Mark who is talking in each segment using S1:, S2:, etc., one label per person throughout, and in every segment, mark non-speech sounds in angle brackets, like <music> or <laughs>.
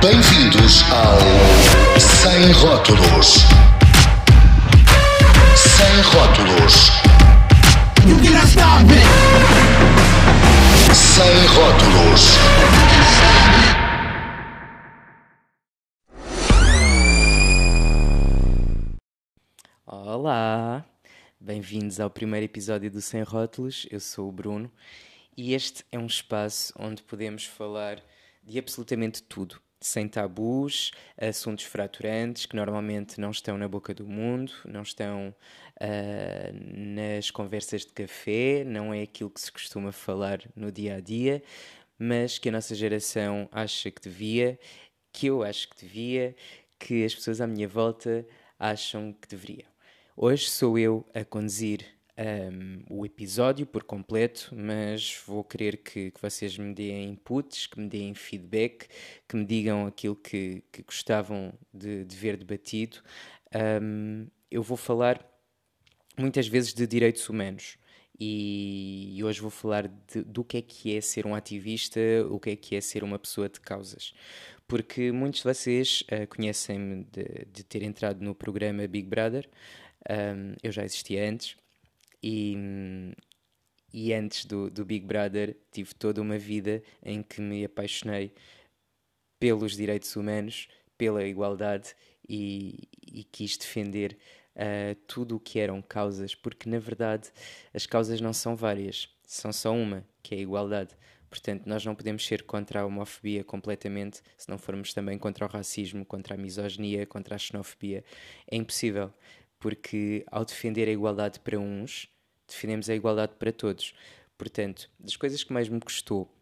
S1: Bem-vindos ao Sem Rótulos. Sem Rótulos. Sem Rótulos.
S2: Olá, bem-vindos ao primeiro episódio do Sem Rótulos. Eu sou o Bruno e este é um espaço onde podemos falar de absolutamente tudo, sem tabus, assuntos fraturantes que normalmente não estão na boca do mundo, não estão ah, nas conversas de café, não é aquilo que se costuma falar no dia a dia, mas que a nossa geração acha que devia, que eu acho que devia, que as pessoas à minha volta acham que deveriam. Hoje sou eu a conduzir um, o episódio por completo, mas vou querer que, que vocês me deem inputs, que me deem feedback, que me digam aquilo que, que gostavam de, de ver debatido. Um, eu vou falar muitas vezes de direitos humanos. E hoje vou falar de, do que é que é ser um ativista, o que é que é ser uma pessoa de causas. Porque muitos de vocês uh, conhecem-me de, de, ter entrado no programa Big Brother, um, eu já existia antes, e, e antes do, do Big Brother tive toda uma vida em que me apaixonei pelos direitos humanos, pela igualdade e, e quis defender uh, tudo o que eram causas, porque na verdade as causas não são várias, são só uma, que é a igualdade. Portanto, nós não podemos ser contra a homofobia completamente se não formos também contra o racismo, contra a misoginia, contra a xenofobia. É impossível porque ao defender a igualdade para uns, defendemos a igualdade para todos. Portanto, das coisas que mais me custou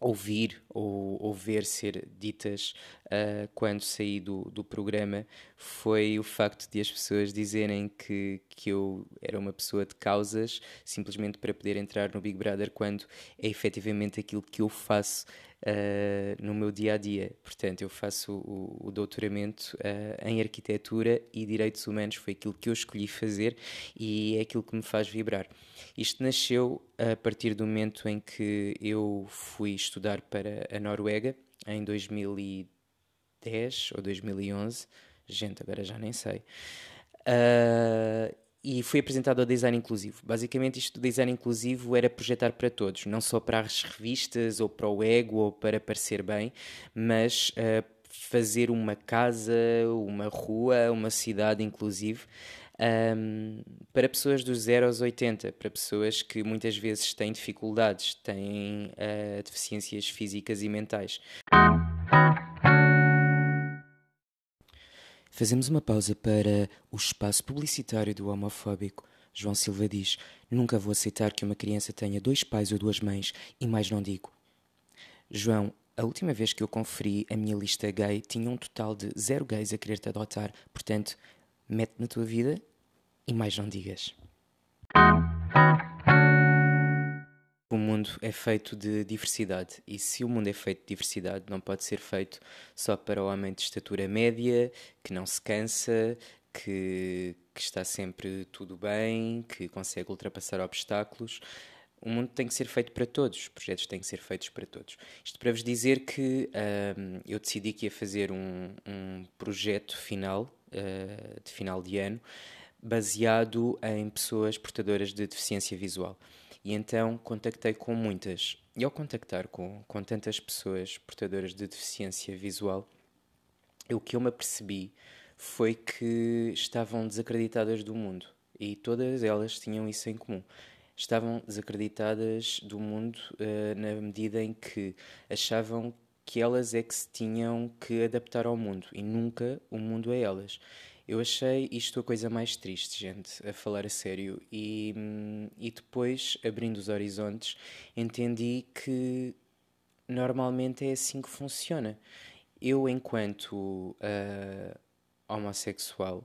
S2: ouvir ou, ou ver ser ditas uh, quando saí do, do programa foi o facto de as pessoas dizerem que, que eu era uma pessoa de causas simplesmente para poder entrar no Big Brother quando é efetivamente aquilo que eu faço uh, no meu dia a dia. Portanto, eu faço o, o doutoramento uh, em arquitetura e direitos humanos, foi aquilo que eu escolhi fazer e é aquilo que me faz vibrar. Isto nasceu a partir do momento em que eu fui estudar para a Noruega em 2010 ou 2011. Gente, agora já nem sei. Uh, e fui apresentado ao design inclusivo. Basicamente, isto do design inclusivo era projetar para todos, não só para as revistas ou para o ego ou para parecer bem, mas uh, fazer uma casa, uma rua, uma cidade inclusive. Um, para pessoas dos 0 aos 80, para pessoas que muitas vezes têm dificuldades, têm uh, deficiências físicas e mentais. Fazemos uma pausa para o espaço publicitário do homofóbico. João Silva diz: Nunca vou aceitar que uma criança tenha dois pais ou duas mães, e mais não digo. João, a última vez que eu conferi a minha lista gay tinha um total de zero gays a querer-te adotar, portanto, mete na tua vida e mais não digas. O mundo é feito de diversidade e se o mundo é feito de diversidade não pode ser feito só para o homem de estatura média, que não se cansa, que, que está sempre tudo bem, que consegue ultrapassar obstáculos. O mundo tem que ser feito para todos, os projetos têm que ser feitos para todos. Isto para vos dizer que um, eu decidi que ia fazer um, um projeto final, uh, de final de ano, baseado em pessoas portadoras de deficiência visual. E então contactei com muitas. E ao contactar com, com tantas pessoas portadoras de deficiência visual, o que eu me apercebi foi que estavam desacreditadas do mundo. E todas elas tinham isso em comum. Estavam desacreditadas do mundo uh, na medida em que achavam que elas é que se tinham que adaptar ao mundo e nunca o mundo a elas. Eu achei isto a coisa mais triste, gente, a falar a sério. E, e depois, abrindo os horizontes, entendi que normalmente é assim que funciona. Eu, enquanto uh, homossexual,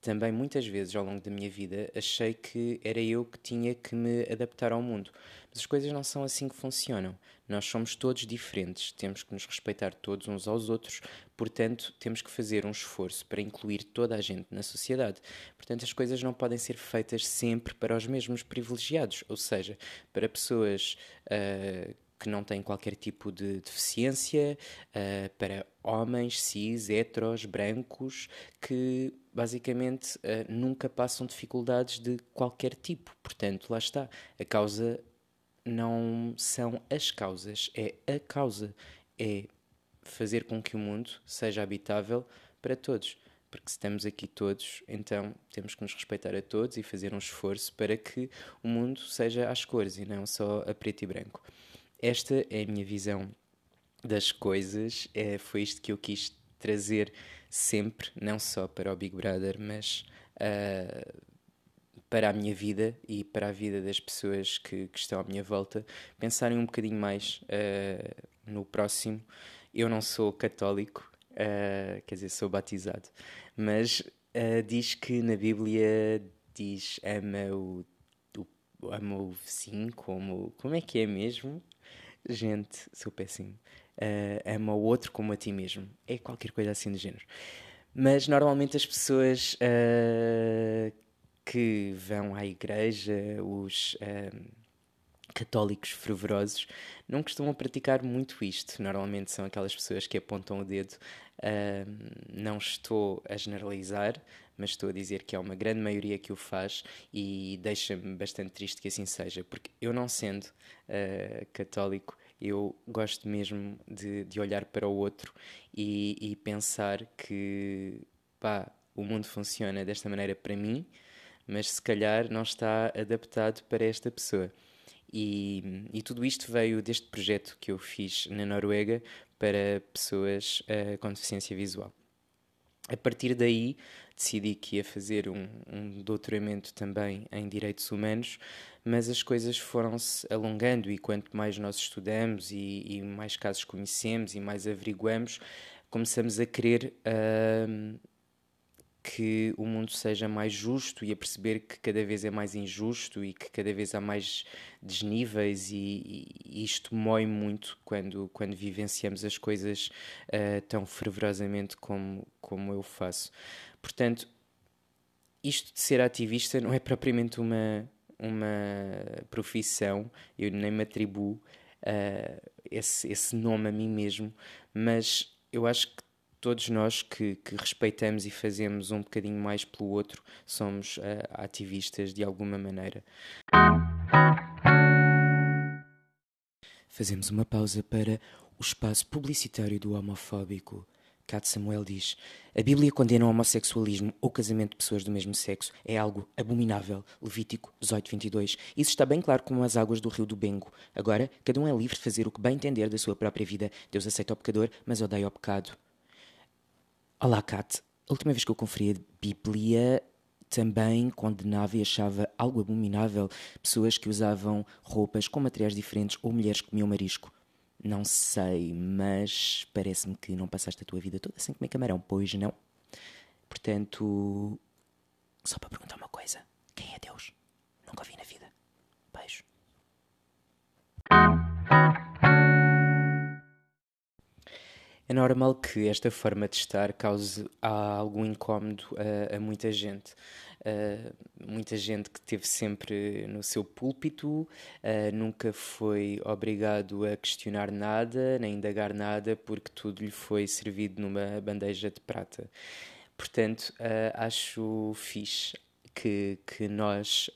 S2: também muitas vezes ao longo da minha vida achei que era eu que tinha que me adaptar ao mundo. Mas as coisas não são assim que funcionam. Nós somos todos diferentes, temos que nos respeitar todos uns aos outros, portanto, temos que fazer um esforço para incluir toda a gente na sociedade. Portanto, as coisas não podem ser feitas sempre para os mesmos privilegiados, ou seja, para pessoas uh, que não têm qualquer tipo de deficiência, uh, para homens, cis, heteros, brancos, que basicamente uh, nunca passam dificuldades de qualquer tipo. Portanto, lá está. A causa não são as causas, é a causa. É fazer com que o mundo seja habitável para todos. Porque se estamos aqui todos, então temos que nos respeitar a todos e fazer um esforço para que o mundo seja às cores e não só a preto e branco. Esta é a minha visão das coisas, é, foi isto que eu quis trazer sempre, não só para o Big Brother, mas uh, para a minha vida e para a vida das pessoas que, que estão à minha volta, pensarem um bocadinho mais uh, no próximo. Eu não sou católico, uh, quer dizer, sou batizado, mas diz que na Bíblia diz ama o, o, ama o vizinho como. Como é que é mesmo? Gente, sou péssimo. Uh, ama o outro como a ti mesmo. É qualquer coisa assim do género. Mas normalmente as pessoas que vão à igreja, os católicos fervorosos não costumam praticar muito isto. Normalmente são aquelas pessoas que apontam o dedo. Uh, não estou a generalizar, mas estou a dizer que há uma grande maioria que o faz e deixa-me bastante triste que assim seja, porque eu, não sendo uh, católico, eu gosto mesmo de, de olhar para o outro e, e pensar que pá, o mundo funciona desta maneira para mim, mas se calhar não está adaptado para esta pessoa. E, e, tudo isto veio deste projeto que eu fiz na Noruega para pessoas uh, com deficiência visual. A partir daí, decidi que ia fazer um, um doutoramento também em Direitos Humanos, mas as coisas foram-se alongando e quanto mais nós estudamos e, e, mais casos conhecemos e mais averiguamos, começamos a querer uh, que o mundo seja mais justo e a perceber que cada vez é mais injusto e que cada vez há mais desníveis e, e isto mói muito quando, quando vivenciamos as coisas uh, tão fervorosamente como, como eu faço. Portanto, isto de ser ativista não é propriamente uma, uma profissão, eu nem me atribuo uh, esse, esse nome a mim mesmo, mas eu acho que todos nós que, que, respeitamos e fazemos um bocadinho mais pelo outro somos uh, ativistas de alguma maneira. Fazemos uma pausa para o espaço publicitário do homofóbico. Cat Samuel diz: A Bíblia condena o homossexualismo ou casamento de pessoas do mesmo sexo. É algo abominável. Levítico 18, 22. Isso está bem claro como as águas do rio do Bengo. Agora, cada um é livre de fazer o que bem entender da sua própria vida. Deus aceita o pecador, mas odeia o pecado. Olá, Kat. A última vez que eu conferi a Bíblia também condenava e achava algo abominável pessoas que usavam roupas com materiais diferentes ou mulheres que comiam marisco. Não sei, mas parece-me que não passaste a tua vida toda sem comer camarão, pois não? Portanto, só para perguntar uma É normal que esta forma de estar cause algum incómodo a, a muita gente. Uh, muita gente que teve sempre no seu púlpito, uh, nunca foi obrigado a questionar nada, nem indagar nada, porque tudo lhe foi servido numa bandeja de prata. Portanto, uh, acho fixe que, que nós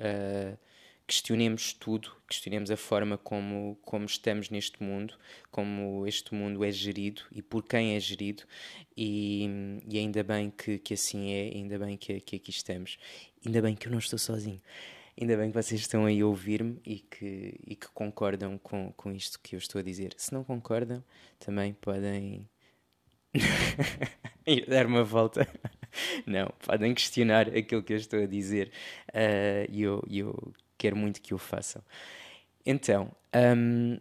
S2: questionemos tudo, questionemos a forma como, como estamos neste mundo, como este mundo é gerido e por quem é gerido, e, e ainda bem que, que assim é, ainda bem que, que aqui estamos, ainda bem que eu não estou sozinho. Ainda bem que vocês estão aí a ouvir-me e que, e que concordam com, com isto que eu estou a dizer. Se não concordam, também podem <laughs> dar uma volta. <laughs> Não, podem questionar aquilo que eu estou a dizer uh, e eu, eu quero muito que o façam. Então, um,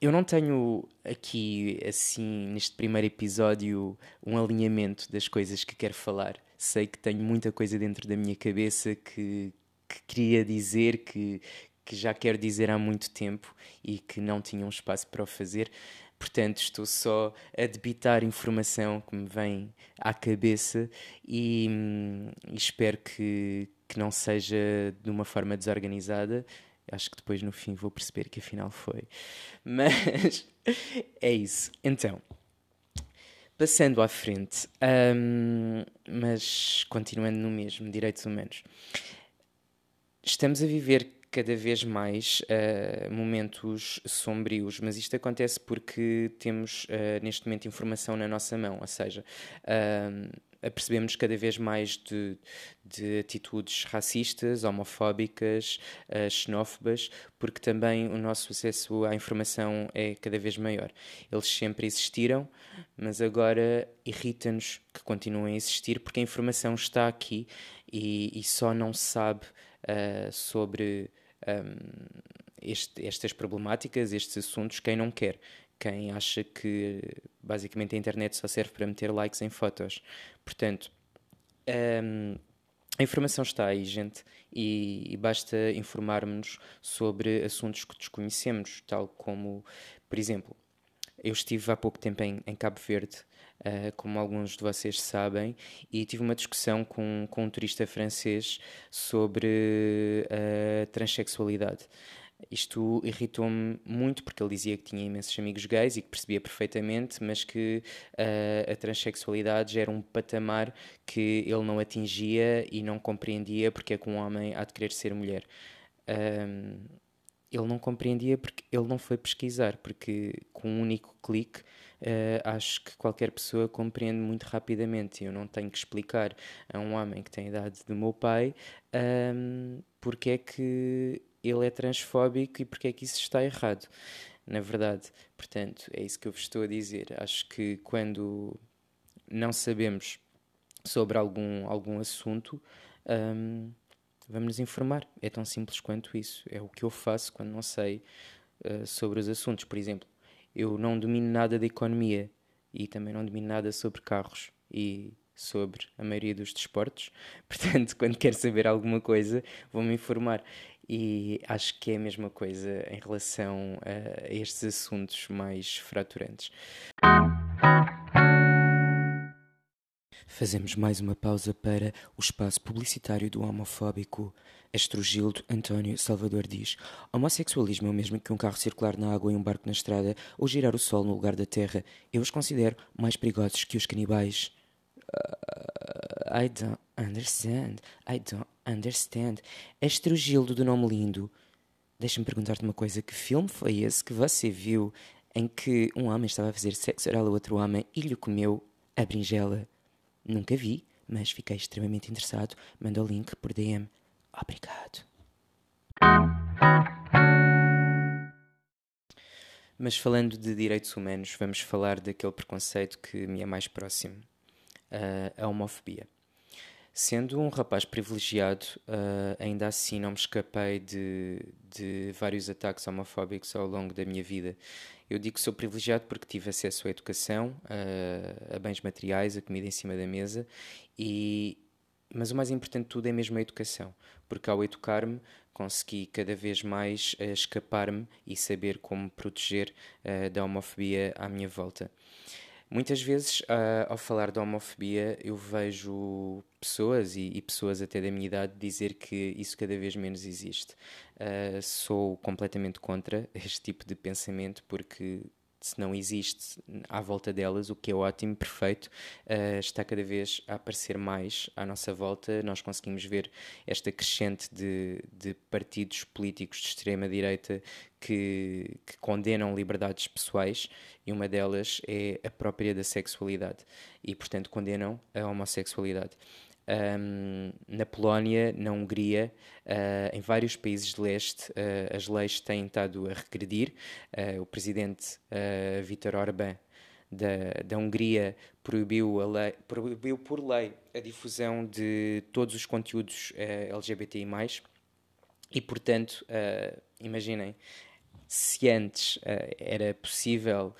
S2: eu não tenho aqui, assim, neste primeiro episódio, um alinhamento das coisas que quero falar. Sei que tenho muita coisa dentro da minha cabeça que, que queria dizer, que, que já quero dizer há muito tempo e que não tinha um espaço para o fazer. Portanto, estou só a debitar informação que me vem à cabeça e, hum, e espero que, que não seja de uma forma desorganizada, Acho que depois no fim vou perceber que afinal foi. <laughs> Mas é isso. Então, passando à frente, hum, mas continuando no mesmo, direitos humanos. Estamos a viver cada vez mais uh, momentos sombrios, mas isto acontece porque temos uh, neste momento informação na nossa mão, ou seja, uh, apercebemos cada vez mais de, de atitudes racistas, homofóbicas, xenófobas, porque também o nosso acesso à informação é cada vez maior. Eles sempre existiram, mas agora irrita-nos que continuem a existir porque a informação está aqui e, e só não se sabe uh, sobre um, este, estas problemáticas, estes assuntos, quem não quer. Quem acha que basicamente a internet só serve para meter likes em fotos. Portanto, um, a informação está aí, gente, e, e basta informarmos sobre assuntos que desconhecemos, tal como, por exemplo, eu estive há pouco tempo em, em Cabo Verde uh, como alguns de vocês sabem, e tive uma discussão com, com um turista francês sobre a uh, transexualidade. Isto irritou-me muito porque ele dizia que tinha imensos amigos gays e que percebia perfeitamente, mas que uh, a transexualidade era um patamar que ele não atingia e não compreendia porque é que um homem há de querer ser mulher. Um, ele não compreendia porque ele não foi pesquisar, porque com um único clique uh, acho que qualquer pessoa compreende muito rapidamente. Eu não tenho que explicar a um homem que tem a idade do meu pai um, porque é que ele é transfóbico e porque é que isso está errado. Na verdade, portanto, é isso que eu vos estou a dizer. Acho que quando não sabemos sobre algum, algum assunto, um, vamos nos informar. É tão simples quanto isso. É o que eu faço quando não sei uh, sobre os assuntos. Por exemplo, eu não domino nada da economia e também não domino nada sobre carros e sobre a maioria dos desportos. <laughs> Portanto, quando quero saber alguma coisa, vou-me informar. E acho que é a mesma coisa em relação a estes assuntos mais fraturantes. Fazemos mais uma pausa para o espaço publicitário do homofóbico Astrogildo António Salvador diz: Homossexualismo é o mesmo que um carro circular na água e um barco na estrada ou girar o sol no lugar da terra. Eu os considero mais perigosos que os canibais. Uh, I don't understand. I don't understand. Astrogildo do nome lindo. Deixa-me perguntar-te uma coisa: que filme foi esse que você viu em que um homem estava a fazer sexo oral a outro homem e lhe comeu a berinjela? Nunca vi, mas fiquei extremamente interessado. Manda o link por DM. Obrigado. Mas falando de direitos humanos, vamos falar daquele preconceito que me é mais próximo, a homofobia. Sendo um rapaz privilegiado, uh, ainda assim não me escapei de, de vários ataques homofóbicos ao longo da minha vida. Eu digo que sou privilegiado porque tive acesso à educação, uh, a bens materiais, a comida em cima da mesa e, mas o mais importante de tudo é mesmo a educação, porque ao educar-me consegui cada vez mais uh, escapar-me e saber como proteger uh, da homofobia à minha volta. Muitas vezes, uh, ao falar da homofobia, eu vejo pessoas, e, e, pessoas até da minha idade, dizer que isso cada vez menos existe. sou completamente contra <laughs> este tipo de pensamento, porque se não existe à volta delas, o que é ótimo, perfeito, uh, está cada vez a aparecer mais à nossa volta. Nós conseguimos ver esta crescente de, de partidos políticos de extrema-direita que, que, condenam liberdades pessoais e uma delas é a própria da sexualidade e, portanto, condenam a homossexualidade um, na Polónia, na Hungria, uh, em vários países de leste, uh, as leis têm estado a regredir. Uh, o presidente uh, Viktor Orbán da, da Hungria proibiu, lei, proibiu por lei a difusão de todos os conteúdos LGBTI. E, portanto, imaginem, se antes era possível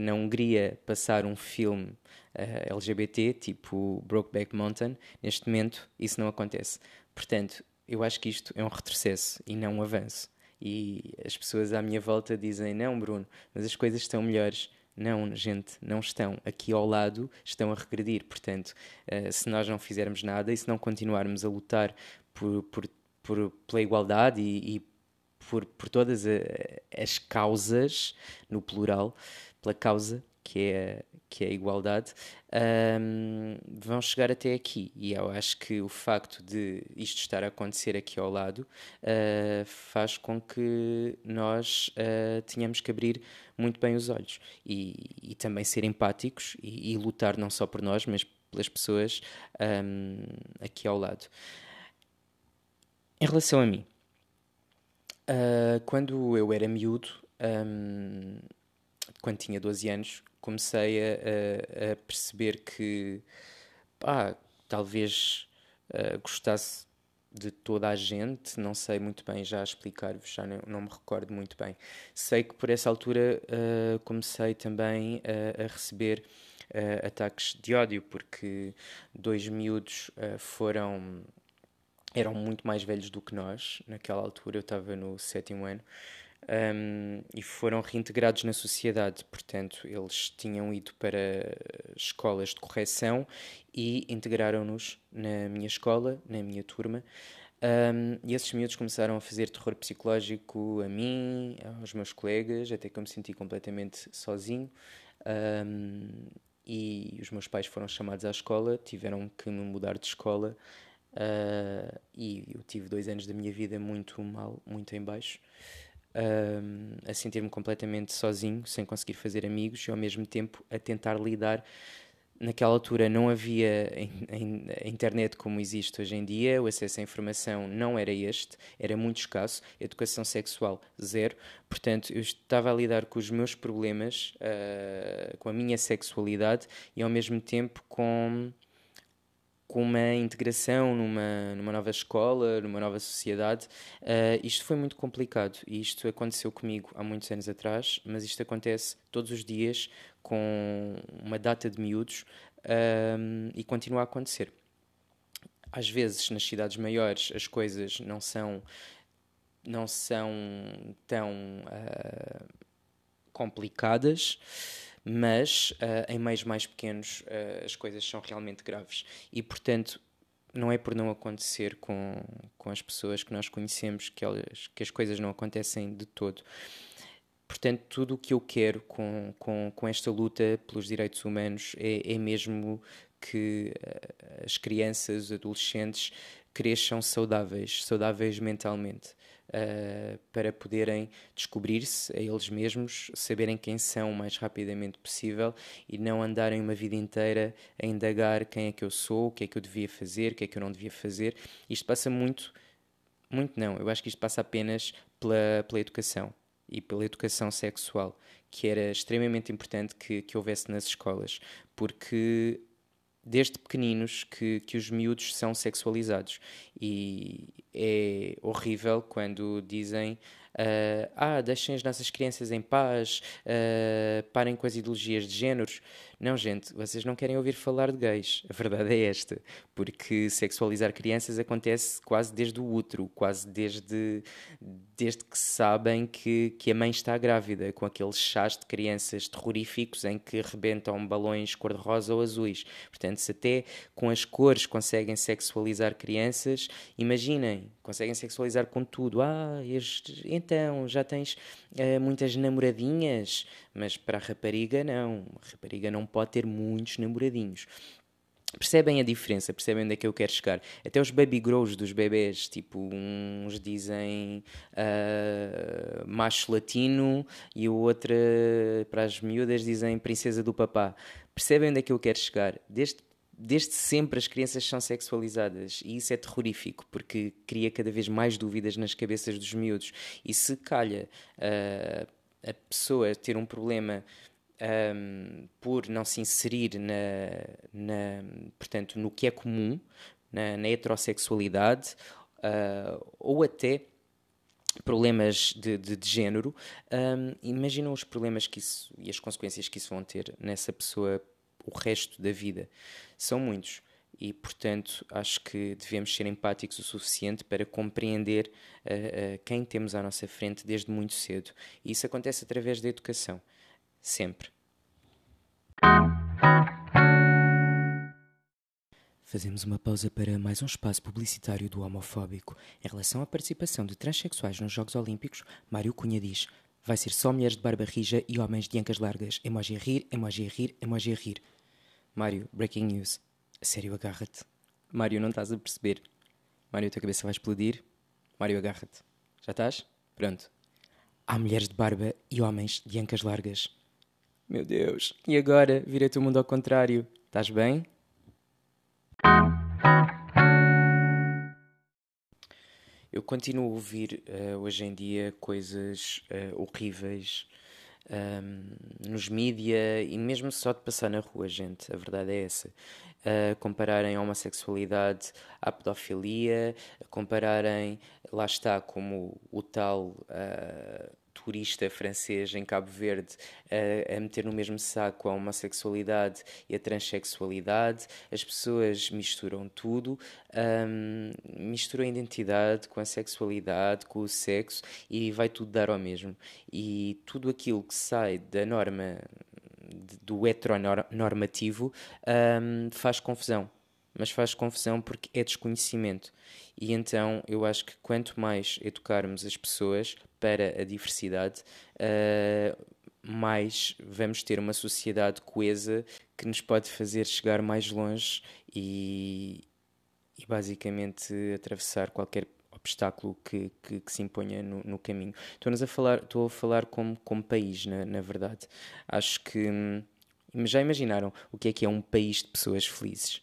S2: na Hungria passar um filme uh, eh, LGBT, tipo Brokeback Mountain, neste momento isso não acontece. Portanto, eu acho que isto é um retrocesso e não um avanço. E as pessoas à minha volta dizem: Não, Bruno, mas as coisas estão melhores. Não, gente, não estão. Aqui ao lado estão a regredir. Portanto, uh, se nós não fizermos nada e se não continuarmos a lutar por, por, por pela igualdade e, e por, por todas a, as causas, no plural, pela causa que é, que é a igualdade, um, vão chegar até aqui. E eu acho que o facto de isto estar a acontecer aqui ao lado uh, faz com que nós uh, tenhamos que abrir muito bem os olhos e, e também ser empáticos e, e, lutar não só por nós, mas pelas pessoas um, aqui ao lado. Em relação a mim, uh, quando eu era miúdo, um, quando tinha 12 anos, comecei a, a, perceber que pá, talvez uh, gostasse de toda a gente, não sei muito bem já explicar-vos, já não, não, me recordo muito bem. Sei que por essa altura uh, comecei também a, a receber uh, ataques de ódio, porque dois miúdos foram eram muito mais velhos do que nós naquela altura, eu estava no sétimo ano um, e foram reintegrados na sociedade. Portanto, eles tinham ido para escolas de correção e integraram-nos na minha escola, na minha turma. Um, e esses miúdos começaram a fazer terror psicológico a mim, aos meus colegas, até que eu me senti completamente sozinho. Um, e os meus pais foram chamados à escola, tiveram que me mudar de escola. Uh, e eu tive dois anos da minha vida muito mal, muito em baixo a sentir-me completamente sozinho, sem conseguir fazer amigos e ao mesmo tempo a tentar lidar. Naquela altura não havia internet como existe hoje em dia, o acesso à informação não era este, era muito escasso, educação sexual zero, portanto eu estava a lidar com os meus problemas, uh, com a minha sexualidade e ao mesmo tempo com com uma integração numa, numa nova escola, numa nova sociedade. Uh, isto foi muito complicado e isto aconteceu comigo há muitos anos atrás, mas isto acontece todos os dias com uma data de miúdos uh, e continua a acontecer. Às vezes, nas cidades maiores, as coisas não são, não são tão uh, complicadas mas uh, em meios mais pequenos uh, as coisas são realmente graves. E, portanto, não é por não acontecer com, com as pessoas que nós conhecemos que, elas, que as coisas não acontecem de todo. Portanto, tudo o que eu quero com, com, com esta luta pelos direitos humanos é, é mesmo que uh, as crianças, os adolescentes cresçam saudáveis, saudáveis mentalmente uh, para poderem descobrir-se a eles mesmos, saberem quem são o mais rapidamente possível e não andarem uma vida inteira a indagar quem é que eu sou, o que é que eu devia fazer, o que é que eu não devia fazer. Isto passa muito, muito não, eu acho que isto passa apenas pela, pela educação e pela educação sexual, que era extremamente importante que, que houvesse nas escolas, porque desde pequeninos que, que os miúdos são sexualizados e é horrível quando dizem Uh, ah, deixem as nossas crianças em paz, uh, parem com as ideologias de géneros. Não, gente, vocês não querem ouvir falar de gays. A verdade é esta. Porque sexualizar crianças acontece quase desde o útero, quase desde, desde que sabem que, que a mãe está grávida, com aqueles chás de crianças terroríficos em que rebentam balões cor-de-rosa ou azuis. Portanto, se até com as cores conseguem sexualizar crianças, imaginem, conseguem sexualizar com tudo. Ah, este, então, já tens uh, muitas namoradinhas, mas para a rapariga não. A rapariga não pode ter muitos namoradinhos. Percebem a diferença, percebem onde é que eu quero chegar. Até os baby grows dos bebés, tipo, uns dizem uh, macho latino e o outro, para as miúdas, dizem princesa do papá. Percebem onde é que eu quero chegar? Desde, desde sempre as crianças são sexualizadas e isso é terrorífico porque cria cada vez mais dúvidas nas cabeças dos miúdos. E se calha uh, a pessoa ter um problema um, por não se inserir na, na, portanto, no que é comum, na, na heterossexualidade, uh, ou até problemas de, de, de género, um, imaginam os problemas que isso e as consequências que isso vão ter nessa pessoa o resto da vida. São muitos. E, portanto, acho que devemos ser empáticos o suficiente para compreender uh, uh, quem temos à nossa frente desde muito cedo. E isso acontece através da educação. Sempre. Fazemos uma pausa para mais um espaço publicitário do homofóbico. Em relação à participação de transexuais nos Jogos Olímpicos, Mário Cunha diz: vai ser só mulheres de barba rija e homens de ancas largas. Emoji a rir, emoji a rir, emoji a rir. Mário, breaking news. A sério, agarra-te. Mário, não estás a perceber. Mário, a tua cabeça vai explodir. Mário, agarra-te. Já estás? Pronto. Há mulheres de barba e homens de ancas largas. Meu Deus, e agora? Vira-te o mundo ao contrário. Estás bem? Eu continuo a ouvir uh, hoje em dia coisas uh, horríveis um, nos mídia e mesmo só de passar na rua, gente. A verdade é essa. Uh, compararem a homossexualidade à pedofilia, compararem, lá está, como o tal turista francês em Cabo Verde a, a, meter no mesmo saco a homossexualidade e a transexualidade. As pessoas misturam tudo, um, misturam a identidade com a sexualidade, com o sexo e vai tudo dar ao mesmo. E tudo aquilo que sai da norma do heteronormativo um, faz confusão mas faz confusão porque é desconhecimento. E então eu acho que quanto mais educarmos as pessoas para a diversidade, uh, mais vamos ter uma sociedade coesa que nos pode fazer chegar mais longe e, e basicamente atravessar qualquer obstáculo que, que, que se imponha no, no caminho. Estou-nos a falar, estou a falar como, como país, na, na verdade. Acho que hum, já imaginaram o que é que é um país de pessoas felizes?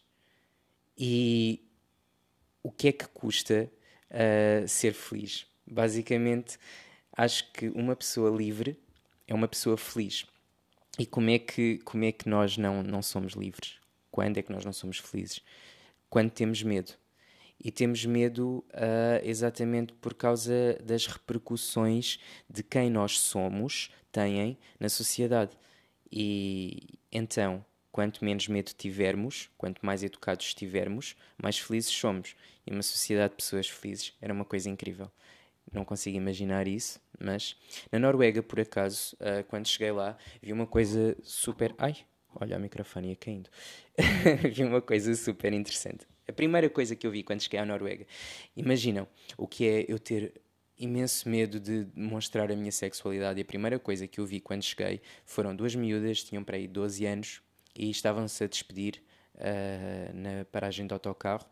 S2: E o que é que custa uh, ser feliz? Basicamente, acho que uma pessoa livre é uma pessoa feliz. E como é que, como é que nós não, não somos livres? Quando é que nós não somos felizes? Quando temos medo. E temos medo uh, exatamente por causa das repercussões de quem nós somos têm na sociedade. E então, quanto menos medo tivermos, quanto mais educados estivermos, mais felizes somos. E uma sociedade de pessoas felizes era uma coisa incrível. Não consigo imaginar isso, mas na Noruega, por acaso, uh, quando cheguei lá, vi uma coisa super. Ai, olha, a microfone ia caindo. <laughs> vi uma coisa super interessante. A primeira coisa que eu vi quando cheguei à Noruega, imaginam o que é eu ter imenso medo de demonstrar a minha sexualidade. E a primeira coisa que eu vi quando cheguei foram duas miúdas, tinham para aí 12 anos, e estavam-se a despedir uh, na paragem do autocarro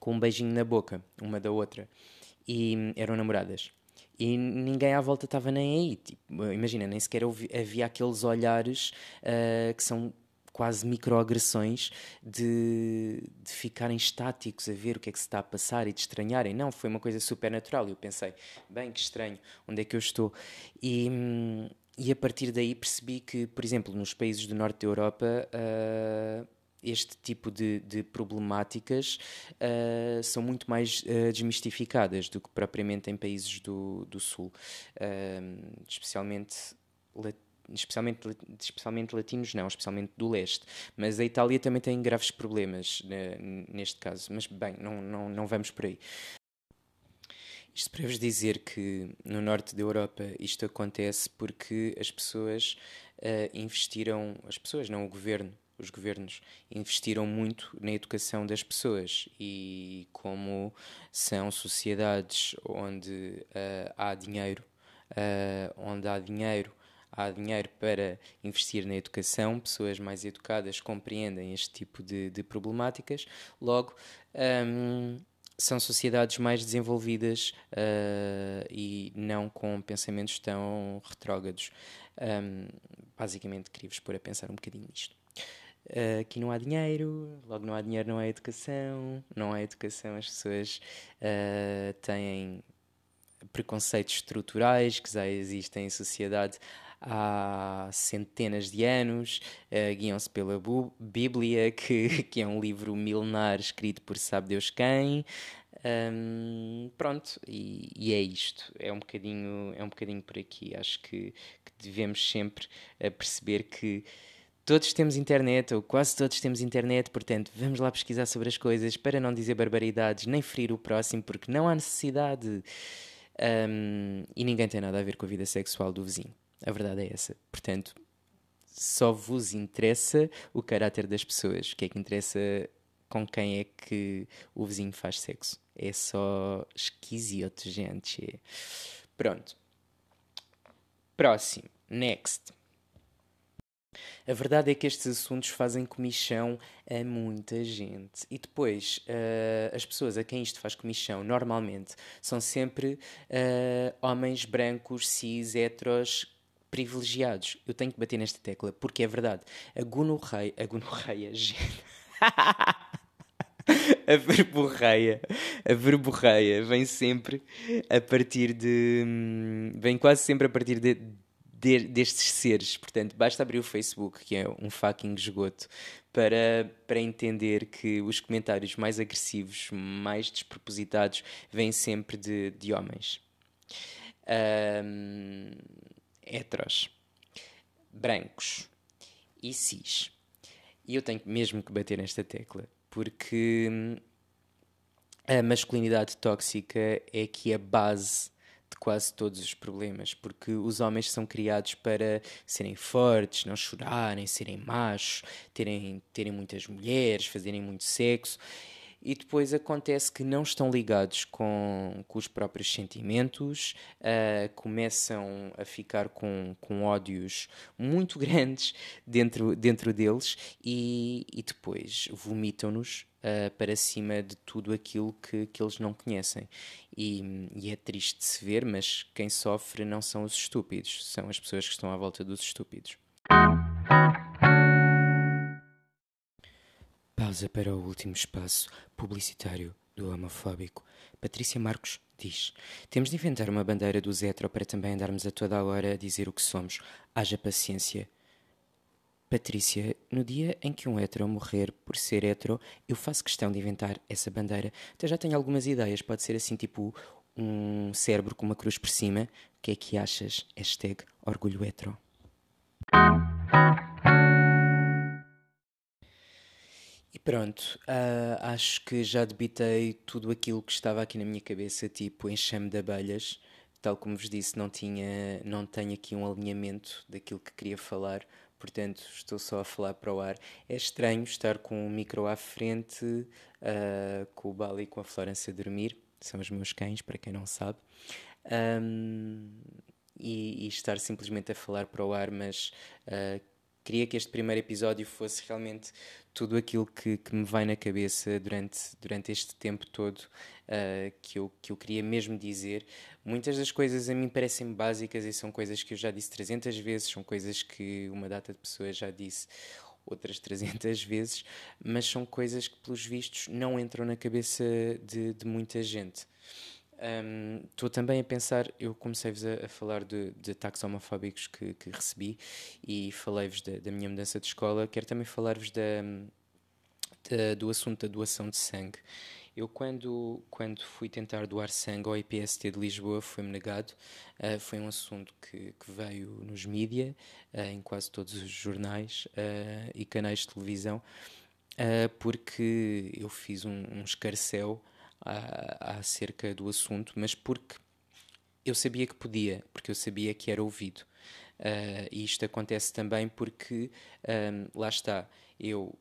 S2: com um beijinho na boca, uma da outra. E hum, eram namoradas. E ninguém à volta estava nem aí. Tipo, imagina, nem sequer havia aqueles olhares uh, que são quase microagressões de, de ficarem estáticos a ver o que é que se está a passar e de estranharem. Não, foi uma coisa super natural. Eu pensei, bem, que estranho, onde é que eu estou? E, hum, e a partir daí percebi que, por exemplo, nos países do norte da Europa, uh, este tipo de, de problemáticas uh, são muito mais uh, desmistificadas do que propriamente em países do, do sul, especialmente especialmente, especialmente latinos, não, especialmente do leste. Mas a Itália também tem graves problemas neste caso. Mas, bem, não, não, não vamos por aí. Isto para vos dizer que no norte da Europa isto acontece porque as pessoas uh, investiram, as pessoas, não o governo, os governos investiram muito na educação das pessoas e como são sociedades onde uh, há dinheiro, uh, onde há dinheiro, há dinheiro para investir na educação, pessoas mais educadas compreendem este tipo de, de problemáticas, logo um, são sociedades mais desenvolvidas uh, e não com pensamentos tão retrógrados. Um, basicamente, queria-vos pôr a pensar um bocadinho nisto. Uh, aqui não há dinheiro, logo não há dinheiro, não há educação, não há educação, as pessoas uh, têm preconceitos estruturais que já existem em sociedade há centenas de anos, uh, guiam-se pela Bíblia, <laughs> que, que é um livro milenar escrito por sabe Deus quem. Um, pronto, e, e, é isto. É um bocadinho, é um bocadinho por aqui. Acho que, que devemos sempre uh, perceber que todos temos internet, ou quase todos temos internet, portanto, vamos lá pesquisar sobre as coisas para não dizer barbaridades, nem ferir o próximo, porque não há necessidade. Um, e ninguém tem nada a ver com a vida sexual do vizinho. A verdade é essa. Portanto, só vos interessa o caráter das pessoas. O que é que interessa com quem é que o vizinho faz sexo. É só esquisito, gente. Pronto. Próximo. Next. A verdade é que estes assuntos fazem comichão a muita gente. E depois, uh, as pessoas a quem isto faz comichão, normalmente, são sempre uh, homens brancos, cis, heteros, privilegiados. Eu tenho que bater nesta tecla, porque é verdade. A gonorreia... A gonorreia, <laughs> gente... a verborreia, a verborreia vem sempre a partir de. Hum, vem quase sempre a partir de, de, destes seres. Portanto, basta abrir o Facebook, que é um fucking esgoto, para, para entender que os comentários mais agressivos, mais despropositados, vêm sempre de, de homens. Um, heteros, brancos e cis. E eu tenho mesmo que bater nesta tecla, porque hum, a masculinidade tóxica é que é a base de quase todos os problemas, porque os homens são criados para serem fortes, não chorarem, serem machos, terem, terem muitas mulheres, fazerem muito sexo. E depois acontece que não estão ligados com, com os próprios sentimentos, uh, começam a ficar com, com ódios muito <laughs> grandes dentro, dentro deles e, e depois vomitam-nos uh, para cima de tudo aquilo que, que eles não conhecem. E, e, é triste de se ver, mas quem sofre não são os estúpidos, são as pessoas que estão à volta dos estúpidos. Pausa para o último espaço publicitário do homofóbico. Patrícia Marcos diz: Temos de inventar uma bandeira do hetero para também andarmos a toda a hora a dizer o que somos. Haja paciência. Patrícia, no dia em que um hétero morrer por ser hétero, eu faço questão de inventar essa bandeira. Até já tenho algumas ideias, pode ser assim tipo um cérebro com uma cruz por cima. O que é que achas? Hashtag orgulho hétero. Pronto, uh, acho que já debitei tudo aquilo que estava aqui na minha cabeça, tipo enxame de abelhas. Tal como vos disse, não, tinha, não tenho aqui um alinhamento daquilo que queria falar portanto estou só a falar para o ar. É estranho estar com o micro à frente, uh, com o Bali e com a Florence a dormir, são os meus cães, para quem não sabe, um, e, e, estar simplesmente a falar para o ar, mas uh, queria que este primeiro episódio fosse realmente tudo aquilo que, que me vai na cabeça durante, durante este tempo todo uh, que, eu, que eu queria mesmo dizer. Muitas das coisas a mim parecem básicas e são coisas que eu já disse 300 vezes, são coisas que uma data de pessoas já disse outras 300 <laughs> vezes, mas são coisas que, pelos vistos, não entram na cabeça de, de muita gente. Estou um, também a pensar, eu comecei-vos a, a, falar de, de ataques homofóbicos que, que recebi e falei-vos da, da, minha mudança de escola. Quero também falar-vos do assunto da doação de sangue. Eu, quando, quando fui tentar doar sangue ao IPST de Lisboa, foi-me negado. Uh, foi um assunto que, que veio nos mídia, uh, em quase todos os jornais uh, e canais de televisão, porque eu fiz um, um escarcel acerca do assunto, mas porque eu sabia que podia, porque eu sabia que era ouvido. Uh, e isto acontece também porque, um, lá está, eu,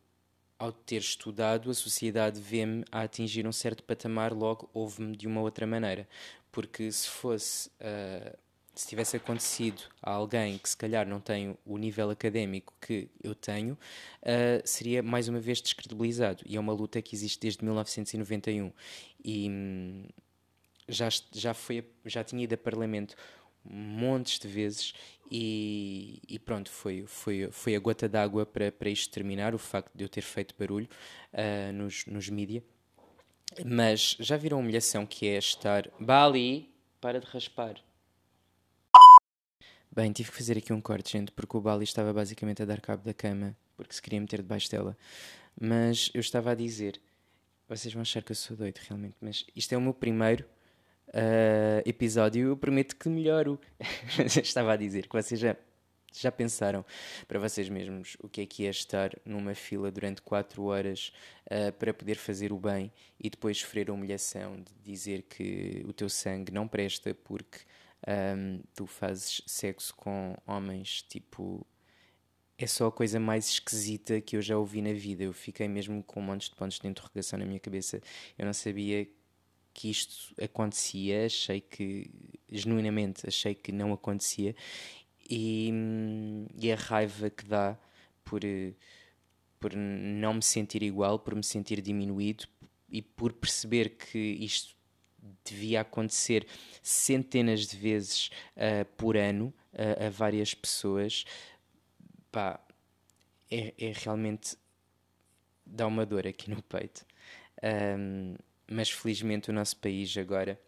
S2: ao ter estudado, a sociedade vê-me a atingir um certo patamar, logo ouve-me de uma outra maneira. Porque se fosse. Uh, se tivesse acontecido a alguém que se calhar não tem o nível académico que eu tenho, uh, seria mais uma vez descredibilizado. E é uma luta que existe desde 1991. E hum, já, já, foi, já tinha ido a Parlamento montes de vezes e, e, pronto, foi, foi, foi a gota d'água para, para isto terminar, o facto de eu ter feito barulho uh, nos, nos mídia. Mas já viram a humilhação que é estar... Bali, para de raspar. Bem, tive que fazer aqui um corte, gente, porque o Bali estava basicamente a dar cabo da cama, porque se queria meter debaixo dela. Mas eu estava a dizer, vocês vão achar que eu sou doido realmente, mas isto é o meu primeiro uh, episódio, eu prometo que melhoro. <laughs> estava a dizer que vocês já, já pensaram para vocês mesmos o que é que é estar numa fila durante 4 horas uh, para poder fazer o bem e depois sofrer a humilhação de dizer que o teu sangue não presta porque um, tu fazes sexo com homens tipo é só a coisa mais esquisita que eu já ouvi na vida. Eu fiquei mesmo com montes de pontos de interrogação na minha cabeça. Eu não sabia que isto acontecia, achei que, genuinamente, achei que não acontecia. E, e a raiva que dá por, por não me sentir igual, por me sentir diminuído e por perceber que isto devia acontecer centenas de vezes uh, por ano uh, a várias pessoas, pá, é, é, realmente dá uma dor aqui no peito. Um, mas felizmente o nosso país agora,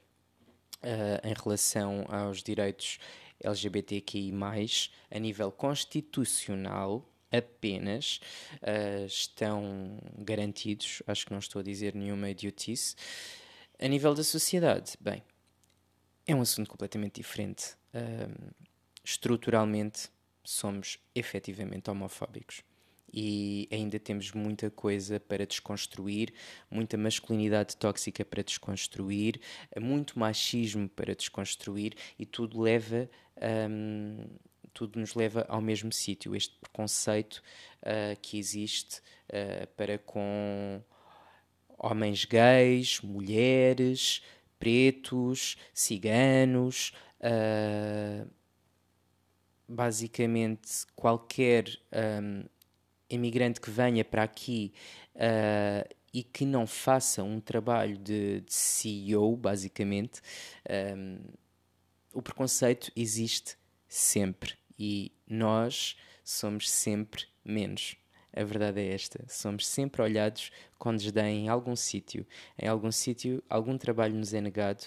S2: uh, em relação aos direitos LGBTQI, a nível constitucional, apenas uh, estão garantidos. Acho que não estou a dizer nenhuma idiotice. A nível da sociedade, bem, é um assunto completamente diferente. Uh, estruturalmente, somos efetivamente homofóbicos e ainda temos muita coisa para desconstruir, muita masculinidade tóxica para desconstruir, muito machismo para desconstruir e tudo leva um, tudo nos leva ao mesmo sítio, este preconceito uh, que existe uh, para com homens gays, mulheres, pretos, ciganos, uh, basicamente qualquer um, imigrante que venha para aqui uh, e que não faça um trabalho de, de CEO, basicamente, um, o preconceito existe sempre e nós somos sempre menos. A verdade é esta: somos sempre olhados com desdém em algum sítio. Em algum sítio, algum trabalho nos é negado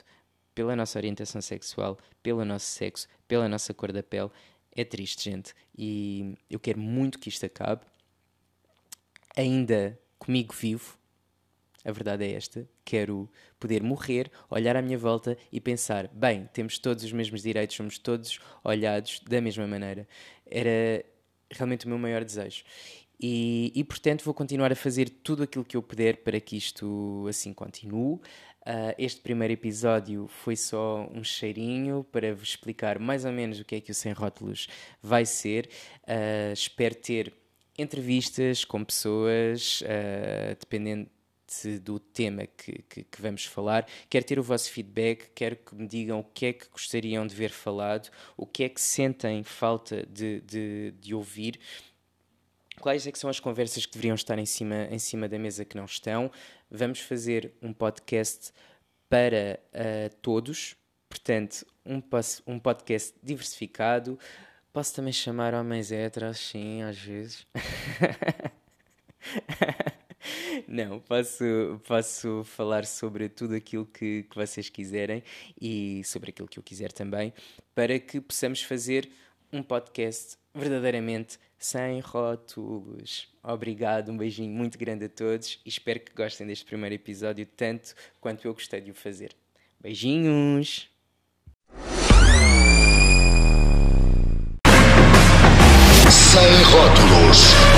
S2: pela nossa orientação sexual, pelo nosso sexo, pela nossa cor da pele. É triste, gente. E eu quero muito que isto acabe ainda comigo vivo, a verdade é esta, quero poder morrer, olhar à minha volta e pensar: bem, temos todos os mesmos direitos, somos todos olhados da mesma maneira. Era realmente o meu maior desejo. E, e portanto, vou continuar a fazer tudo aquilo que eu puder para que isto assim continue. Uh, este primeiro episódio foi só um cheirinho para vos explicar mais ou menos o que é que o Sem Rótulos vai ser. Uh, espero ter entrevistas com pessoas, uh, do tema que, que, que, vamos falar. Quero ter o vosso feedback, quero que me digam o que é que gostariam de ver falado, o que é que sentem falta de, de, de ouvir. Quais é são as conversas que deveriam estar em cima, em cima da mesa que não estão? Vamos fazer um podcast para uh, todos, portanto, um, um podcast diversificado, Posso também chamar homens héteros, sim, às vezes. <laughs> Não, posso, posso falar sobre tudo aquilo que, que vocês quiserem e sobre aquilo que eu quiser também, para que possamos fazer um podcast verdadeiramente sem rótulos. Obrigado, um beijinho muito grande a todos e espero que gostem deste primeiro episódio tanto quanto eu gostei de o fazer. Beijinhos!
S1: Sem rótulos.